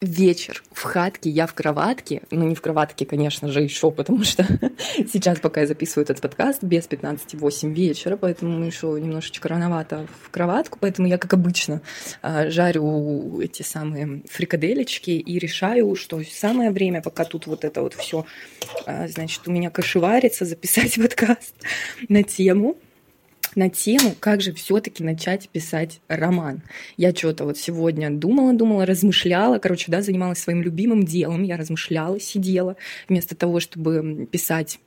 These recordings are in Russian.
вечер в хатке, я в кроватке, ну не в кроватке, конечно же, еще, потому что сейчас, пока я записываю этот подкаст, без 15-8 вечера, поэтому еще немножечко рановато в кроватку, поэтому я, как обычно, а, жарю эти самые фрикаделечки и решаю, что самое время, пока тут вот это вот все, а, значит, у меня кошеварится, записать подкаст на тему на тему, как же все-таки начать писать роман. Я что-то вот сегодня думала, думала, размышляла, короче, да, занималась своим любимым делом, я размышляла, сидела, вместо того, чтобы писать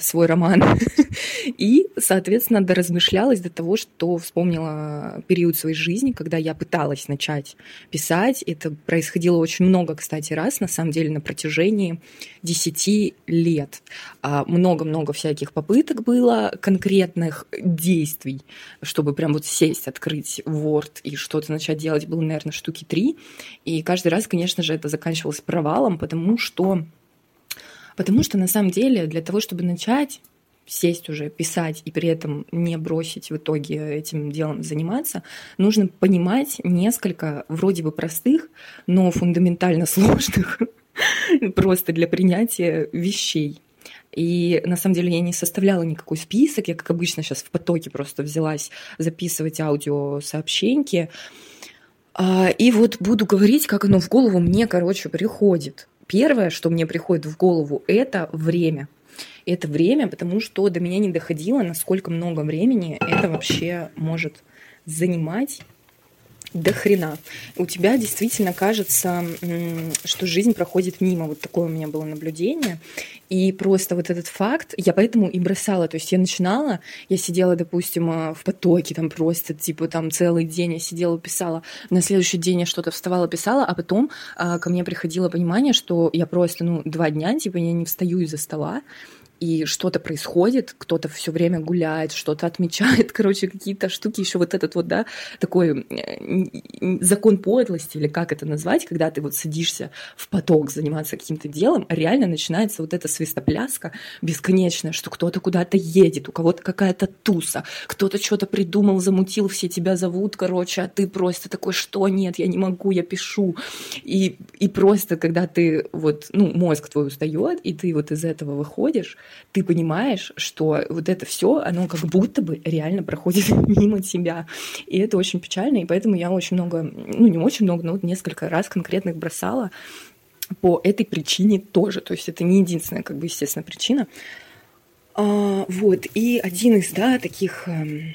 свой роман. И, соответственно, доразмышлялась до того, что вспомнила период своей жизни, когда я пыталась начать писать. Это происходило очень много, кстати, раз, на самом деле, на протяжении 10 лет. А, много-много всяких попыток было, конкретных действий, чтобы прям вот сесть, открыть Word и что-то начать делать, было, наверное, штуки три. И каждый раз, конечно же, это заканчивалось провалом, потому что Потому что на самом деле для того, чтобы начать сесть уже, писать и при этом не бросить в итоге этим делом заниматься, нужно понимать несколько вроде бы простых, но фундаментально сложных просто для принятия вещей. И на самом деле я не составляла никакой список, я, как обычно, сейчас в потоке просто взялась записывать аудиосообщеньки. А, и вот буду говорить, как оно в голову мне, короче, приходит. Первое, что мне приходит в голову, это время. Это время, потому что до меня не доходило, насколько много времени это вообще может занимать до хрена. У тебя действительно кажется, что жизнь проходит мимо. Вот такое у меня было наблюдение. И просто вот этот факт, я поэтому и бросала. То есть я начинала, я сидела, допустим, э, в потоке, там просто, типа, там целый день я сидела, писала. На следующий день я что-то вставала, писала, а потом а, ко мне приходило понимание, что я просто, ну, два дня, типа, я не встаю из-за стола, и что-то происходит, кто-то все время гуляет, что-то отмечает, короче, какие-то штуки, еще вот этот вот, да, такой закон подлости, или как это назвать, когда ты вот садишься в поток заниматься каким-то делом, а реально начинается вот эта свистопляска бесконечная, что кто-то куда-то едет, у кого-то какая-то туса, кто-то что-то придумал, замутил, все тебя зовут, короче, а ты просто такой, что нет, я не могу, я пишу. И, и просто, когда ты вот, ну, мозг твой устает, и ты вот из этого выходишь, ты понимаешь, что вот это все, оно как будто бы реально проходит мимо тебя. И это очень печально, и поэтому я очень много, ну не очень много, но вот несколько раз конкретных бросала по этой причине тоже. То есть это не единственная, как бы, естественно, причина. А, вот, и один из, да, таких э,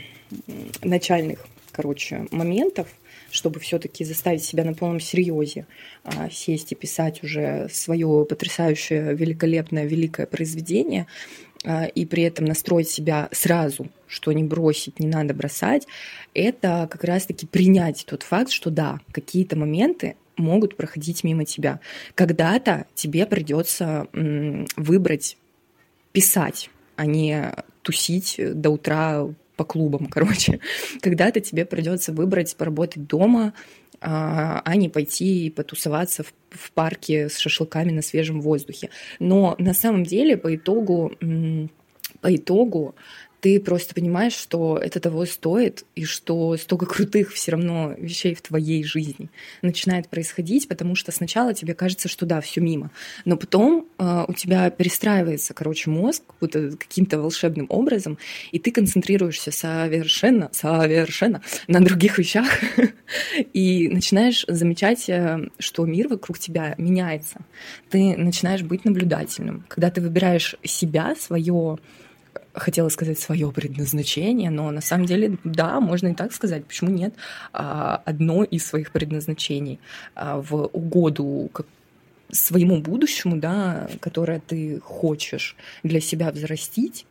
начальных, короче, моментов – чтобы все-таки заставить себя на полном серьезе а, сесть и писать уже свое потрясающее, великолепное, великое произведение, а, и при этом настроить себя сразу, что не бросить, не надо бросать, это как раз-таки принять тот факт, что да, какие-то моменты могут проходить мимо тебя. Когда-то тебе придется выбрать писать, а не тусить до утра по клубам, короче. Когда-то тебе придется выбрать поработать дома, а, а не пойти и потусоваться в, в парке с шашлыками на свежем воздухе. Но на самом деле по итогу, по итогу ты просто понимаешь, что это того стоит, и что столько крутых все равно вещей в твоей жизни начинает происходить, потому что сначала тебе кажется, что да, все мимо, но потом э, у тебя перестраивается, короче, мозг каким-то волшебным образом, и ты концентрируешься совершенно, совершенно на других вещах, и начинаешь замечать, э, что мир вокруг тебя меняется. Ты начинаешь быть наблюдательным. Когда ты выбираешь себя, свое хотела сказать свое предназначение, но на самом деле, да, можно и так сказать, почему нет, а, одно из своих предназначений а, в угоду своему будущему, да, которое ты хочешь для себя взрастить,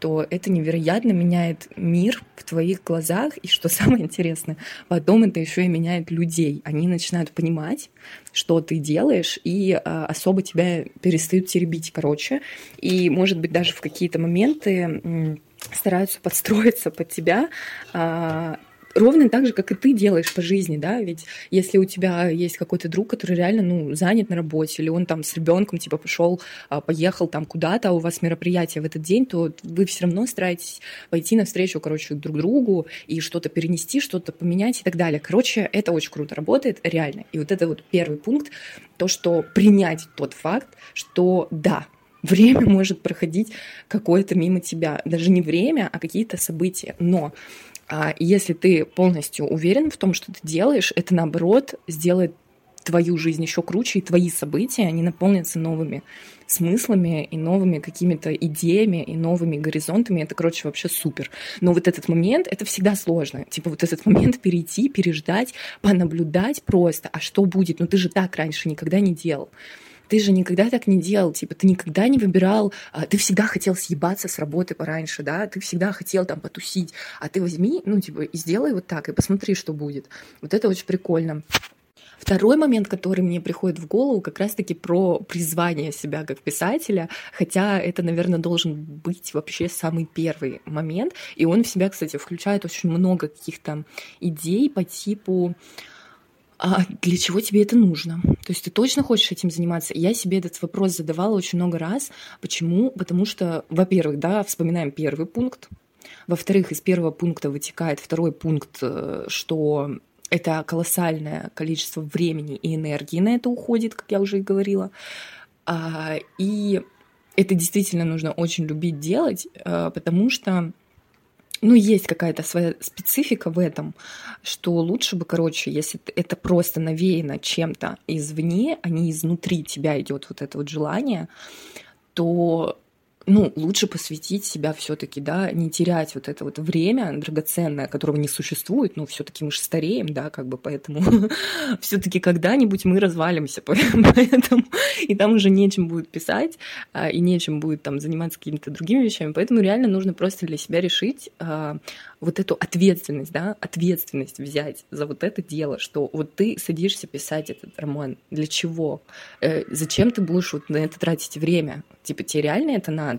то это невероятно меняет мир в твоих глазах. И что самое интересное, потом это еще и меняет людей. Они начинают понимать, что ты делаешь, и а, особо тебя перестают теребить, короче. И, может быть, даже в какие-то моменты стараются подстроиться под тебя, а, ровно так же, как и ты делаешь по жизни, да, ведь если у тебя есть какой-то друг, который реально, ну, занят на работе, или он там с ребенком, типа, пошел, а, поехал там куда-то, а у вас мероприятие в этот день, то вы все равно стараетесь пойти навстречу, короче, друг другу и что-то перенести, что-то поменять и так далее. Короче, это очень круто работает, реально. И вот это вот первый пункт, то, что принять тот факт, что да, время может проходить какое-то мимо тебя. Даже не время, а какие-то события. Но если ты полностью уверен в том, что ты делаешь, это наоборот сделает твою жизнь еще круче, и твои события, они наполнятся новыми смыслами и новыми какими-то идеями и новыми горизонтами. Это, короче, вообще супер. Но вот этот момент, это всегда сложно. Типа вот этот момент перейти, переждать, понаблюдать просто. А что будет? Ну ты же так раньше никогда не делал ты же никогда так не делал, типа, ты никогда не выбирал, а, ты всегда хотел съебаться с работы пораньше, да, ты всегда хотел там потусить, а ты возьми, ну, типа, и сделай вот так, и посмотри, что будет. Вот это очень прикольно. Второй момент, который мне приходит в голову, как раз-таки про призвание себя как писателя, хотя это, наверное, должен быть вообще самый первый момент, и он в себя, кстати, включает очень много каких-то идей по типу а для чего тебе это нужно? То есть ты точно хочешь этим заниматься? Я себе этот вопрос задавала очень много раз. Почему? Потому что, во-первых, да, вспоминаем первый пункт. Во-вторых, из первого пункта вытекает второй пункт, э, что это колоссальное количество времени и энергии на это уходит, как я уже и говорила. А, и это действительно нужно очень любить делать, э, потому что ну, есть какая-то своя специфика в этом, что лучше бы, короче, если это просто навеяно чем-то извне, а не изнутри тебя идет вот это вот желание, то ну, лучше посвятить себя все-таки, да, не терять вот это вот время драгоценное, которого не существует, но все-таки мы же стареем, да, как бы поэтому все-таки когда-нибудь мы развалимся, поэтому и там уже нечем будет писать, а, и нечем будет там заниматься какими-то другими вещами, поэтому реально нужно просто для себя решить а, вот эту ответственность, да, ответственность взять за вот это дело, что вот ты садишься писать этот роман, для чего, э, зачем ты будешь вот на это тратить время, типа тебе реально это надо,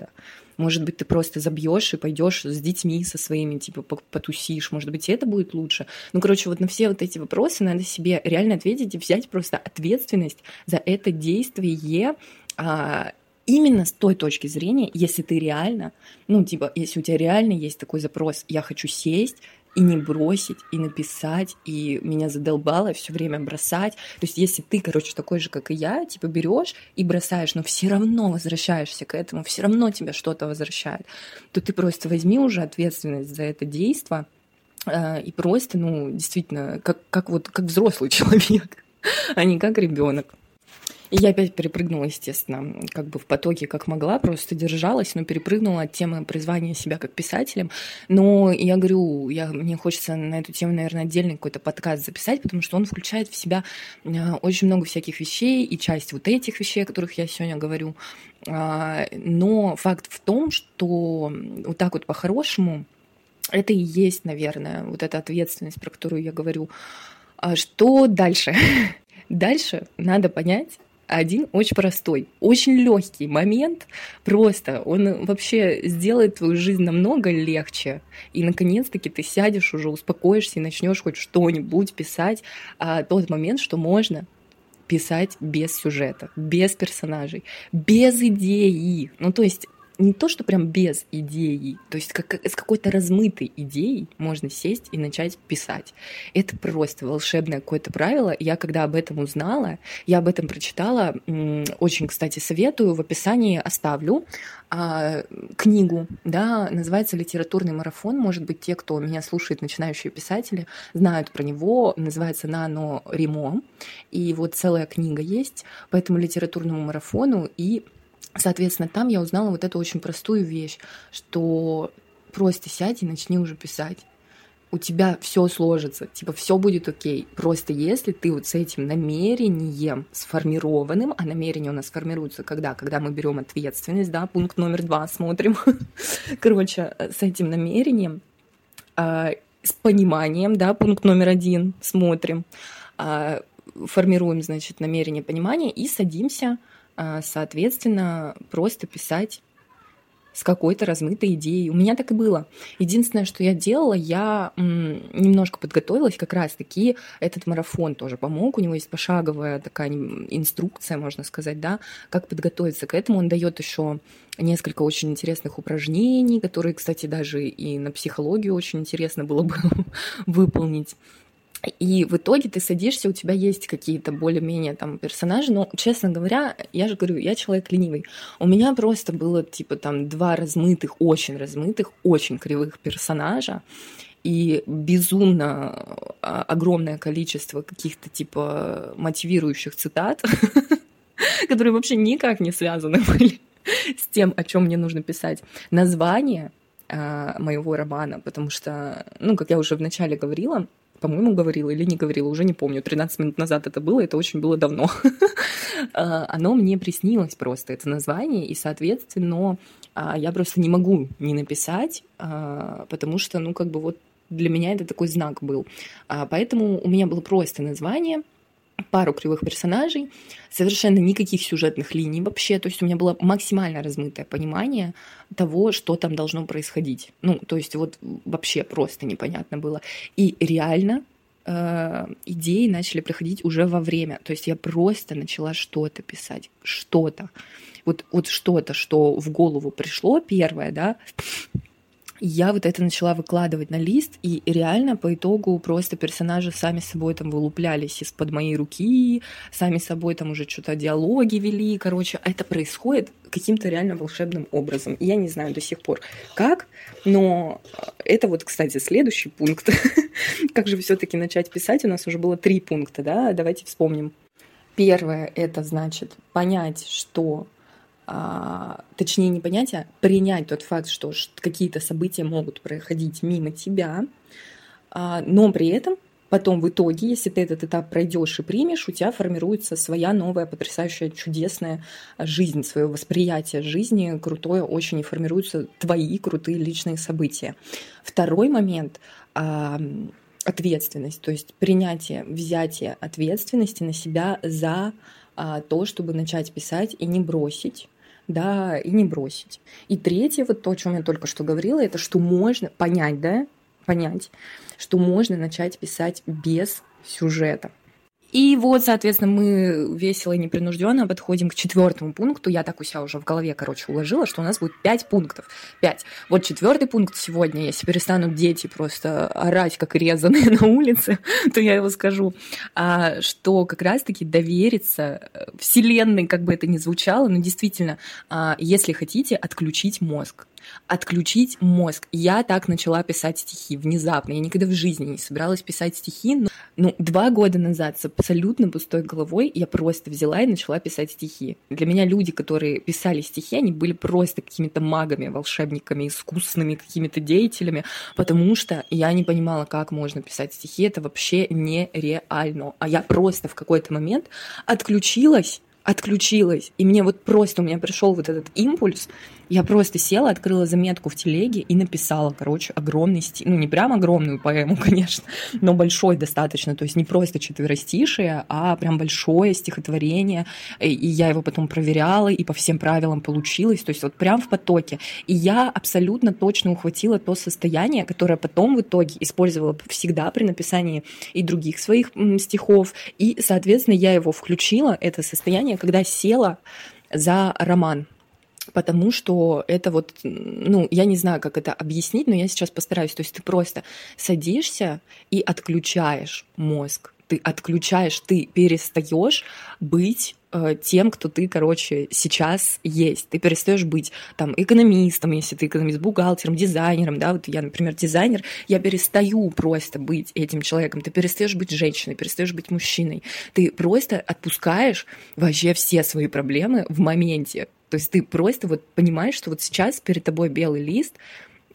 может быть, ты просто забьешь и пойдешь с детьми со своими, типа, потусишь. Может быть, это будет лучше. Ну, короче, вот на все вот эти вопросы надо себе реально ответить и взять просто ответственность за это действие а, именно с той точки зрения, если ты реально, ну, типа, если у тебя реально есть такой запрос, я хочу сесть, и не бросить, и написать, и меня задолбало все время бросать. То есть, если ты, короче, такой же, как и я, типа берешь и бросаешь, но все равно возвращаешься к этому, все равно тебя что-то возвращает, то ты просто возьми уже ответственность за это действие э, и просто, ну, действительно, как, как вот как взрослый человек, а не как ребенок. Я опять перепрыгнула, естественно, как бы в потоке, как могла, просто держалась, но перепрыгнула от темы призвания себя как писателем. Но я говорю, я, мне хочется на эту тему, наверное, отдельный какой-то подкаст записать, потому что он включает в себя э, очень много всяких вещей, и часть вот этих вещей, о которых я сегодня говорю. А, но факт в том, что вот так вот по-хорошему, это и есть, наверное, вот эта ответственность, про которую я говорю. А что дальше? Дальше надо понять, один очень простой, очень легкий момент, просто он вообще сделает твою жизнь намного легче. И наконец-таки ты сядешь уже, успокоишься и начнешь хоть что-нибудь писать. А тот момент, что можно писать без сюжета, без персонажей, без идеи. Ну, то есть не то, что прям без идеи, то есть как, с какой-то размытой идеей можно сесть и начать писать. Это просто волшебное какое-то правило. Я когда об этом узнала, я об этом прочитала, очень, кстати, советую, в описании оставлю а, книгу, да, называется «Литературный марафон». Может быть, те, кто меня слушает, начинающие писатели, знают про него. Называется «Нано Римо». И вот целая книга есть по этому литературному марафону. И Соответственно, там я узнала вот эту очень простую вещь, что просто сядь и начни уже писать. У тебя все сложится, типа все будет окей. Просто если ты вот с этим намерением сформированным, а намерение у нас формируется когда? Когда мы берем ответственность, да, пункт номер два смотрим. Короче, с этим намерением, а, с пониманием, да, пункт номер один смотрим, а, формируем, значит, намерение, понимание и садимся соответственно, просто писать с какой-то размытой идеей. У меня так и было. Единственное, что я делала, я немножко подготовилась как раз-таки. Этот марафон тоже помог. У него есть пошаговая такая инструкция, можно сказать, да, как подготовиться к этому. Он дает еще несколько очень интересных упражнений, которые, кстати, даже и на психологию очень интересно было бы выполнить. И в итоге ты садишься, у тебя есть какие-то более-менее там персонажи, но, честно говоря, я же говорю, я человек ленивый. У меня просто было типа там два размытых, очень размытых, очень кривых персонажа, и безумно а, огромное количество каких-то типа мотивирующих цитат, которые вообще никак не связаны были с тем, о чем мне нужно писать. Название а, моего романа, потому что, ну, как я уже вначале говорила, по-моему, говорила или не говорила, уже не помню. 13 минут назад это было, это очень было давно. А, оно мне приснилось просто, это название, и, соответственно, а, я просто не могу не написать, а, потому что, ну, как бы вот для меня это такой знак был. Поэтому у меня было просто название — пару кривых персонажей, совершенно никаких сюжетных линий вообще. То есть у меня было максимально размытое понимание того, что там должно происходить. Ну, то есть вот вообще просто непонятно было. И реально э, идеи начали приходить уже во время. То есть я просто начала что-то писать, что-то. Вот, вот что-то, что в голову пришло первое, да, я вот это начала выкладывать на лист, и реально по итогу просто персонажи сами собой там вылуплялись из-под моей руки, сами собой там уже что-то диалоги вели, короче, это происходит каким-то реально волшебным образом. я не знаю до сих пор как, но это вот, кстати, следующий пункт. как же все-таки начать писать? У нас уже было три пункта, да? Давайте вспомним. Первое — это значит понять, что а, точнее не понять, а принять тот факт, что какие-то события могут проходить мимо тебя, а, но при этом потом в итоге, если ты этот этап пройдешь и примешь, у тебя формируется своя новая, потрясающая, чудесная жизнь, свое восприятие жизни крутое очень, и формируются твои крутые личные события. Второй момент ответственность, то есть принятие, взятие ответственности на себя за то, чтобы начать писать и не бросить да, и не бросить. И третье, вот то, о чем я только что говорила, это что можно понять, да, понять, что можно начать писать без сюжета. И вот, соответственно, мы весело и непринужденно подходим к четвертому пункту. Я так у себя уже в голове, короче, уложила, что у нас будет пять пунктов. Пять. Вот четвертый пункт сегодня, если перестанут дети просто орать, как резаные на улице, то я его скажу, а, что как раз-таки довериться э, Вселенной, как бы это ни звучало, но действительно, а, если хотите, отключить мозг отключить мозг. Я так начала писать стихи внезапно. Я никогда в жизни не собиралась писать стихи. Но, ну, два года назад с абсолютно пустой головой я просто взяла и начала писать стихи. Для меня люди, которые писали стихи, они были просто какими-то магами, волшебниками, искусственными какими-то деятелями, потому что я не понимала, как можно писать стихи. Это вообще нереально. А я просто в какой-то момент отключилась отключилась. И мне вот просто, у меня пришел вот этот импульс, я просто села, открыла заметку в телеге и написала, короче, огромный стих. Ну, не прям огромную поэму, конечно, но большой достаточно. То есть не просто четверостишие, а прям большое стихотворение. И я его потом проверяла, и по всем правилам получилось. То есть вот прям в потоке. И я абсолютно точно ухватила то состояние, которое потом в итоге использовала всегда при написании и других своих стихов. И, соответственно, я его включила, это состояние, когда села за роман потому что это вот, ну, я не знаю, как это объяснить, но я сейчас постараюсь. То есть ты просто садишься и отключаешь мозг, ты отключаешь, ты перестаешь быть э, тем, кто ты, короче, сейчас есть. Ты перестаешь быть там экономистом, если ты экономист, бухгалтером, дизайнером, да, вот я, например, дизайнер, я перестаю просто быть этим человеком. Ты перестаешь быть женщиной, перестаешь быть мужчиной. Ты просто отпускаешь вообще все свои проблемы в моменте. То есть ты просто вот понимаешь, что вот сейчас перед тобой белый лист,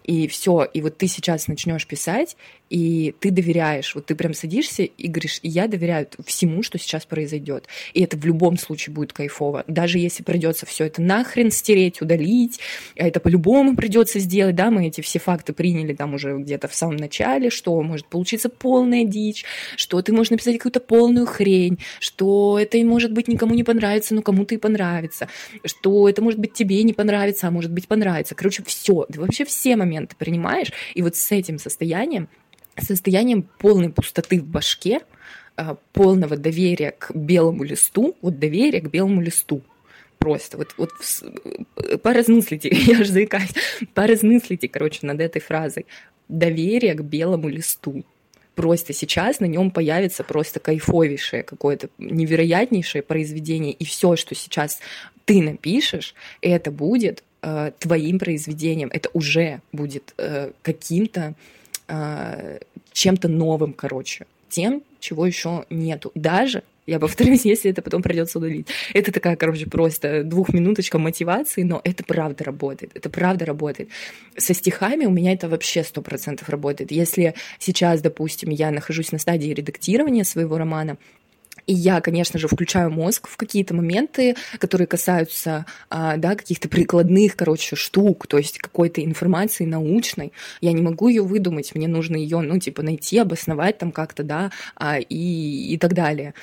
и все, и вот ты сейчас начнешь писать, и ты доверяешь. Вот ты прям садишься и говоришь, я доверяю всему, что сейчас произойдет. И это в любом случае будет кайфово. Даже если придется все это нахрен стереть, удалить, а это по-любому придется сделать, да, мы эти все факты приняли там уже где-то в самом начале, что может получиться полная дичь, что ты можешь написать какую-то полную хрень, что это может быть никому не понравится, но кому-то и понравится, что это может быть тебе не понравится, а может быть понравится. Короче, все, ты вообще все моменты принимаешь, и вот с этим состоянием состоянием полной пустоты в башке, а, полного доверия к белому листу, вот доверие к белому листу. Просто вот, вот поразмыслите, я же заикаюсь, поразмыслите, короче, над этой фразой. Доверие к белому листу. Просто сейчас на нем появится просто кайфовейшее какое-то невероятнейшее произведение, и все, что сейчас ты напишешь, это будет э, твоим произведением, это уже будет э, каким-то э, чем-то новым, короче, тем, чего еще нету. Даже я повторюсь, если это потом придется удалить. Это такая, короче, просто двухминуточка мотивации, но это правда работает. Это правда работает. Со стихами у меня это вообще сто процентов работает. Если сейчас, допустим, я нахожусь на стадии редактирования своего романа, и я, конечно же, включаю мозг в какие-то моменты, которые касаются а, да, каких-то прикладных, короче, штук, то есть какой-то информации научной. Я не могу ее выдумать, мне нужно ее, ну, типа, найти, обосновать там как-то, да, а, и, и так далее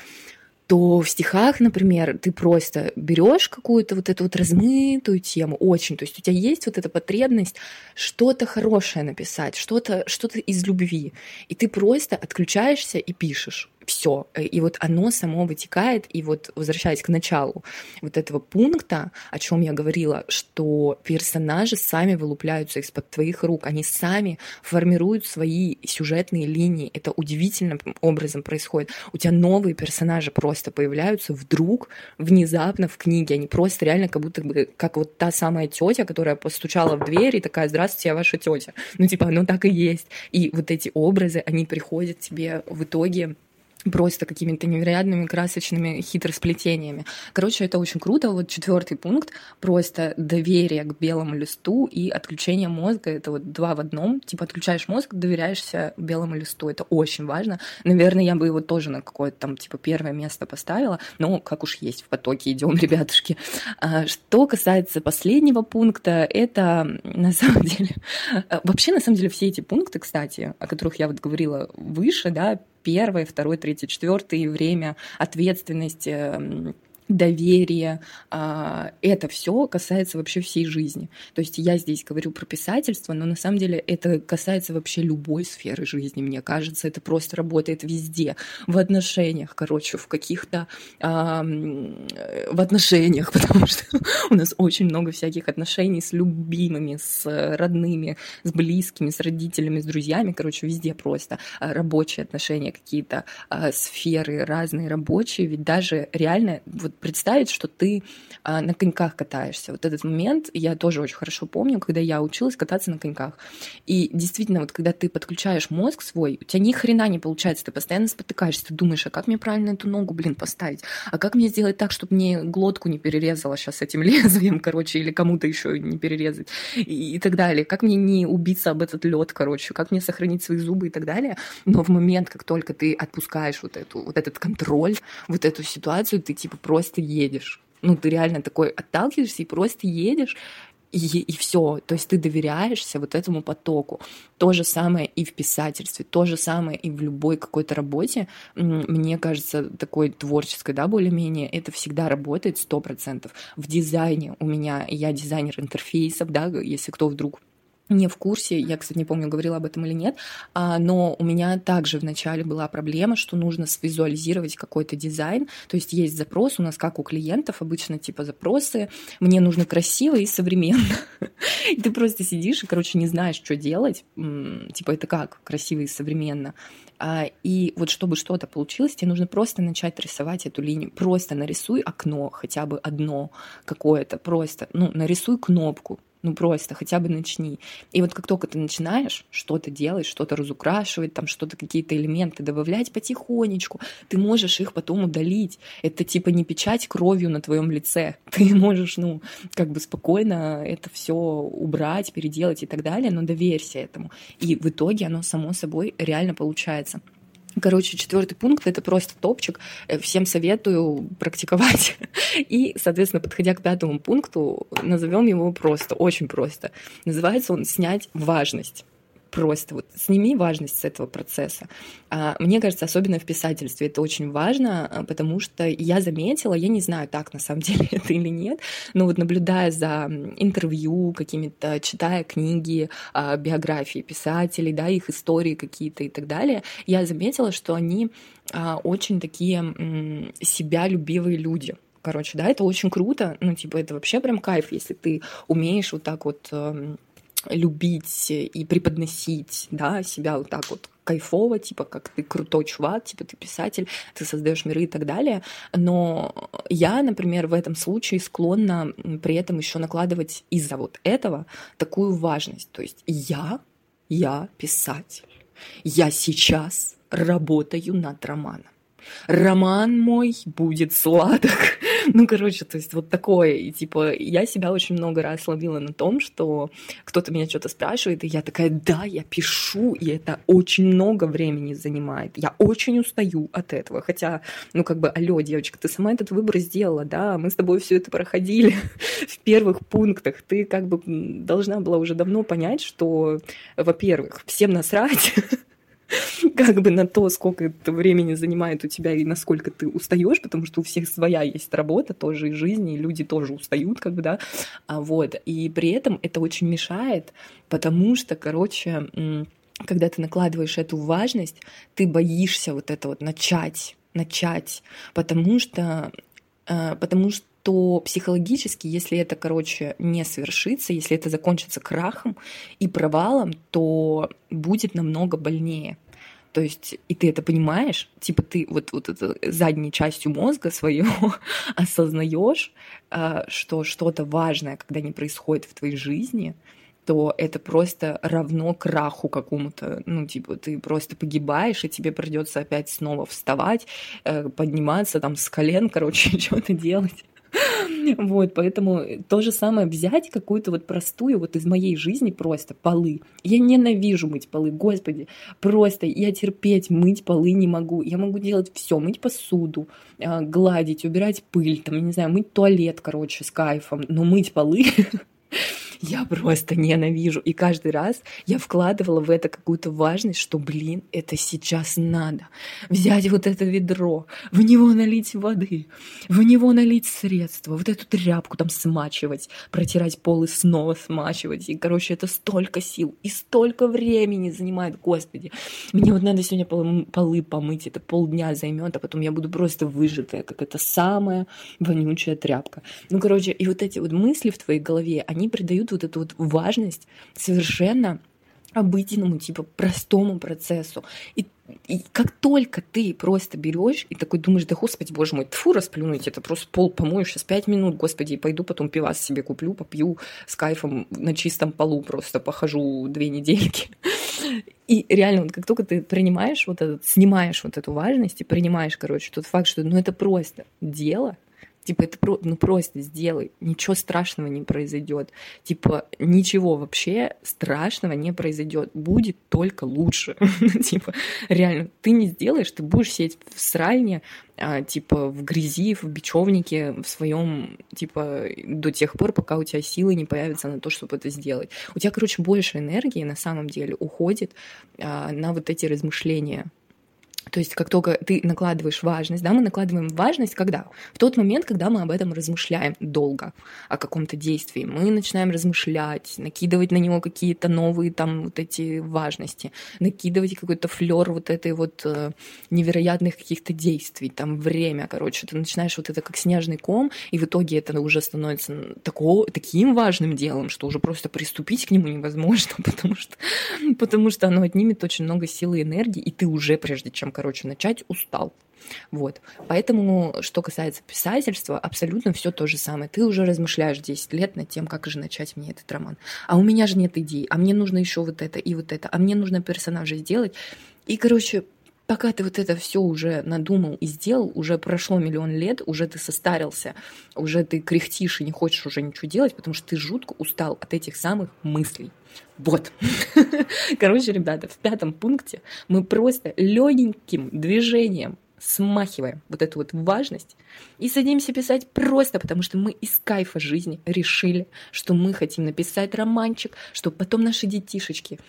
то в стихах, например, ты просто берешь какую-то вот эту вот размытую тему, очень, то есть у тебя есть вот эта потребность что-то хорошее написать, что-то что из любви, и ты просто отключаешься и пишешь все. И вот оно само вытекает, и вот возвращаясь к началу вот этого пункта, о чем я говорила, что персонажи сами вылупляются из-под твоих рук, они сами формируют свои сюжетные линии. Это удивительным образом происходит. У тебя новые персонажи просто появляются вдруг, внезапно в книге. Они просто реально как будто бы, как вот та самая тетя, которая постучала в дверь и такая, здравствуйте, я ваша тетя. Ну, типа, оно так и есть. И вот эти образы, они приходят тебе в итоге просто какими-то невероятными красочными хитросплетениями. Короче, это очень круто. Вот четвертый пункт просто доверие к белому листу и отключение мозга. Это вот два в одном. Типа отключаешь мозг, доверяешься белому листу. Это очень важно. Наверное, я бы его тоже на какое-то там типа первое место поставила. Но как уж есть в потоке идем, ребятушки. А, что касается последнего пункта, это на самом деле вообще на самом деле все эти пункты, кстати, о которых я вот говорила выше, да, первое, второе, третье, четвертое, время, ответственность, эм, доверие, а, это все касается вообще всей жизни. То есть я здесь говорю про писательство, но на самом деле это касается вообще любой сферы жизни, мне кажется, это просто работает везде, в отношениях, короче, в каких-то в отношениях, потому что у нас очень много всяких отношений с любимыми, с родными, с близкими, с родителями, с друзьями, короче, везде просто а, рабочие отношения, какие-то а, сферы разные рабочие, ведь даже реально вот представить, что ты а, на коньках катаешься. Вот этот момент я тоже очень хорошо помню, когда я училась кататься на коньках. И действительно, вот когда ты подключаешь мозг свой, у тебя ни хрена не получается, ты постоянно спотыкаешься, ты думаешь, а как мне правильно эту ногу, блин, поставить? А как мне сделать так, чтобы мне глотку не перерезала сейчас этим лезвием, короче, или кому-то еще не перерезать и, и так далее? Как мне не убиться об этот лед, короче? Как мне сохранить свои зубы и так далее? Но в момент, как только ты отпускаешь вот, эту, вот этот контроль, вот эту ситуацию, ты типа просто едешь. Ну, ты реально такой отталкиваешься и просто едешь, и, и все. То есть ты доверяешься вот этому потоку. То же самое и в писательстве, то же самое и в любой какой-то работе. Мне кажется, такой творческой, да, более-менее, это всегда работает сто процентов. В дизайне у меня, я дизайнер интерфейсов, да, если кто вдруг не в курсе, я, кстати, не помню, говорила об этом или нет, а, но у меня также вначале была проблема, что нужно свизуализировать какой-то дизайн, то есть есть запрос у нас, как у клиентов, обычно типа запросы, мне нужно красиво и современно. И ты просто сидишь и, короче, не знаешь, что делать, типа это как, красиво и современно. А, и вот чтобы что-то получилось, тебе нужно просто начать рисовать эту линию. Просто нарисуй окно, хотя бы одно какое-то, просто, ну, нарисуй кнопку, Ну просто хотя бы начни. И вот как только ты начинаешь что-то делать, что-то разукрашивать, там что-то, какие-то элементы добавлять потихонечку, ты можешь их потом удалить. Это типа не печать кровью на твоем лице. Ты можешь, ну, как бы спокойно это все убрать, переделать и так далее, но доверься этому. И в итоге оно само собой реально получается. Короче, четвертый пункт это просто топчик. Э, всем советую практиковать. И, соответственно, подходя к пятому пункту, назовем его просто, очень просто. Называется он снять важность просто вот сними важность с этого процесса. А, мне кажется, особенно в писательстве это очень важно, а, потому что я заметила, я не знаю, так на самом деле это или нет, но вот наблюдая за интервью какими-то, читая книги, а, биографии писателей, да, их истории какие-то и так далее, я заметила, что они очень такие себя любивые люди. Короче, да, это очень круто, ну, типа, это вообще прям кайф, если ты умеешь вот так вот любить и преподносить да, себя вот так вот кайфово, типа, как ты крутой чувак, типа, ты писатель, ты создаешь миры и так далее. Но я, например, в этом случае склонна при этом еще накладывать из-за вот этого такую важность. То есть я, я писатель. Я сейчас работаю над романом роман мой будет сладок. ну, короче, то есть вот такое. И типа я себя очень много раз ловила на том, что кто-то меня что-то спрашивает, и я такая, да, я пишу, и это очень много времени занимает. Я очень устаю от этого. Хотя, ну, как бы, алло, девочка, ты сама этот выбор сделала, да, мы с тобой все это проходили в первых пунктах. Ты как бы должна была уже давно понять, что, во-первых, всем насрать, как бы на то, сколько это времени занимает у тебя и насколько ты устаешь, потому что у всех своя есть работа тоже и жизнь, и люди тоже устают, как бы, да, а вот, и при этом это очень мешает, потому что, короче, когда ты накладываешь эту важность, ты боишься вот это вот начать, начать, потому что, э, потому что то психологически, если это, короче, не свершится, если это закончится крахом и провалом, то будет намного больнее. То есть, и ты это понимаешь, типа ты вот, вот это задней частью мозга своего осознаешь, а, что что-то важное, когда не происходит в твоей жизни, то это просто равно краху какому-то. Ну, типа, ты просто погибаешь, и тебе придется опять снова вставать, э, подниматься там с колен, короче, что-то делать. Вот, поэтому то же самое взять какую-то вот простую, вот из моей жизни просто полы. Я ненавижу мыть полы, господи, просто я терпеть мыть полы не могу. Я могу делать все, мыть посуду, а, гладить, убирать пыль, там, не знаю, мыть туалет, короче, с кайфом, но мыть полы я просто ненавижу. И каждый раз я вкладывала в это какую-то важность, что, блин, это сейчас надо. Взять вот это ведро, в него налить воды, в него налить средства, вот эту тряпку там смачивать, протирать пол и снова смачивать. И, короче, это столько сил и столько времени занимает, господи. Мне вот надо сегодня полы, полы помыть, это полдня займет, а потом я буду просто выжатая, как это самая вонючая тряпка. Ну, короче, и вот эти вот мысли в твоей голове, они придают вот эту вот важность совершенно обыденному, типа простому процессу. И, и как только ты просто берешь и такой думаешь, да господи, боже мой, тфу, расплюнуть, это просто пол помою сейчас пять минут, господи, и пойду потом пивас себе куплю, попью с кайфом на чистом полу просто похожу две недельки. И реально, вот как только ты принимаешь вот этот, снимаешь вот эту важность и принимаешь, короче, тот факт, что ну это просто дело, Типа, это про, ну просто сделай, ничего страшного не произойдет. Типа, ничего вообще страшного не произойдет. Будет только лучше. Типа, реально, ты не сделаешь, ты будешь сидеть в сральне, а, типа, в грязи, в бечевнике, в своем, типа, до тех пор, пока у тебя силы не появятся на то, чтобы это сделать. У тебя, короче, больше энергии на самом деле уходит а, на вот эти размышления то есть как только ты накладываешь важность, да, мы накладываем важность когда? В тот момент, когда мы об этом размышляем долго, о каком-то действии. Мы начинаем размышлять, накидывать на него какие-то новые там вот эти важности, накидывать какой-то флер вот этой вот э, невероятных каких-то действий, там время, короче, ты начинаешь вот это как снежный ком, и в итоге это уже становится тако, таким важным делом, что уже просто приступить к нему невозможно, потому что, потому что оно отнимет очень много силы и энергии, и ты уже, прежде чем короче, начать устал. Вот. Поэтому, что касается писательства, абсолютно все то же самое. Ты уже размышляешь 10 лет над тем, как же начать мне этот роман. А у меня же нет идей, а мне нужно еще вот это и вот это, а мне нужно персонажа сделать. И, короче, пока ты вот это все уже надумал и сделал, уже прошло миллион лет, уже ты состарился, уже ты кряхтишь и не хочешь уже ничего делать, потому что ты жутко устал от этих самых мыслей. Вот. Короче, ребята, в пятом пункте мы просто легеньким движением смахиваем вот эту вот важность и садимся писать просто потому, что мы из кайфа жизни решили, что мы хотим написать романчик, чтобы потом наши детишечки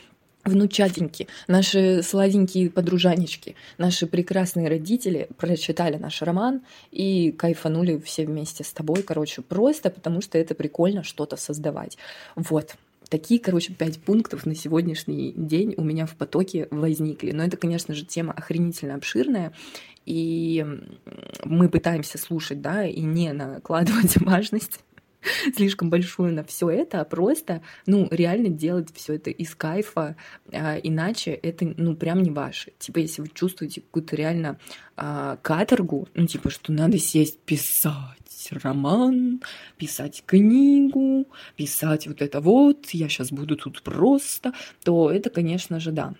внучатеньки, наши сладенькие подружанечки, наши прекрасные родители прочитали наш роман и кайфанули все вместе с тобой, короче, просто потому что это прикольно что-то создавать. Вот. Такие, короче, пять пунктов на сегодняшний день у меня в потоке возникли. Но это, конечно же, тема охренительно обширная, и мы пытаемся слушать, да, и не накладывать важность слишком большую на все это, а просто, ну, реально делать все это из кайфа, а, иначе это, ну, прям не ваше. Типа, если вы чувствуете какую-то реально а, каторгу, ну, типа, что надо сесть писать роман, писать книгу, писать вот это вот, я сейчас буду тут просто, то это, конечно же, да,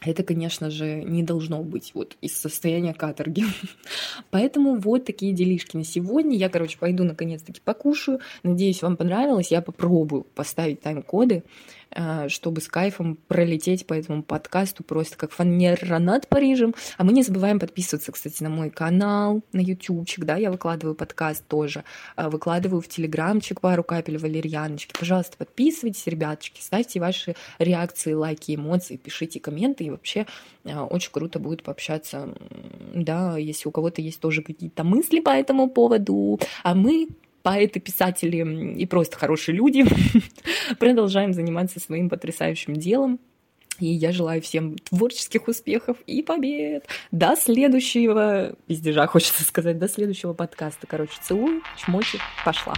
это, конечно же, не должно быть вот из состояния каторги. Поэтому вот такие делишки на сегодня. Я, короче, пойду наконец-таки покушаю. Надеюсь, вам понравилось. Я попробую поставить тайм-коды. Э, чтобы с кайфом пролететь по этому подкасту просто как фанера над Парижем. А мы не забываем подписываться, кстати, на мой канал, на ютубчик, да, я выкладываю подкаст тоже, э, выкладываю в телеграмчик пару капель валерьяночки. Пожалуйста, подписывайтесь, ребяточки, ставьте ваши реакции, лайки, эмоции, пишите комменты, и вообще э, очень круто будет пообщаться, да, если у кого-то есть тоже какие-то мысли по этому поводу, а мы поэты, писатели и просто хорошие люди. Продолжаем заниматься своим потрясающим делом. И я желаю всем творческих успехов и побед. До следующего пиздежа, хочется сказать, до следующего подкаста. Короче, целую, чмочи, пошла.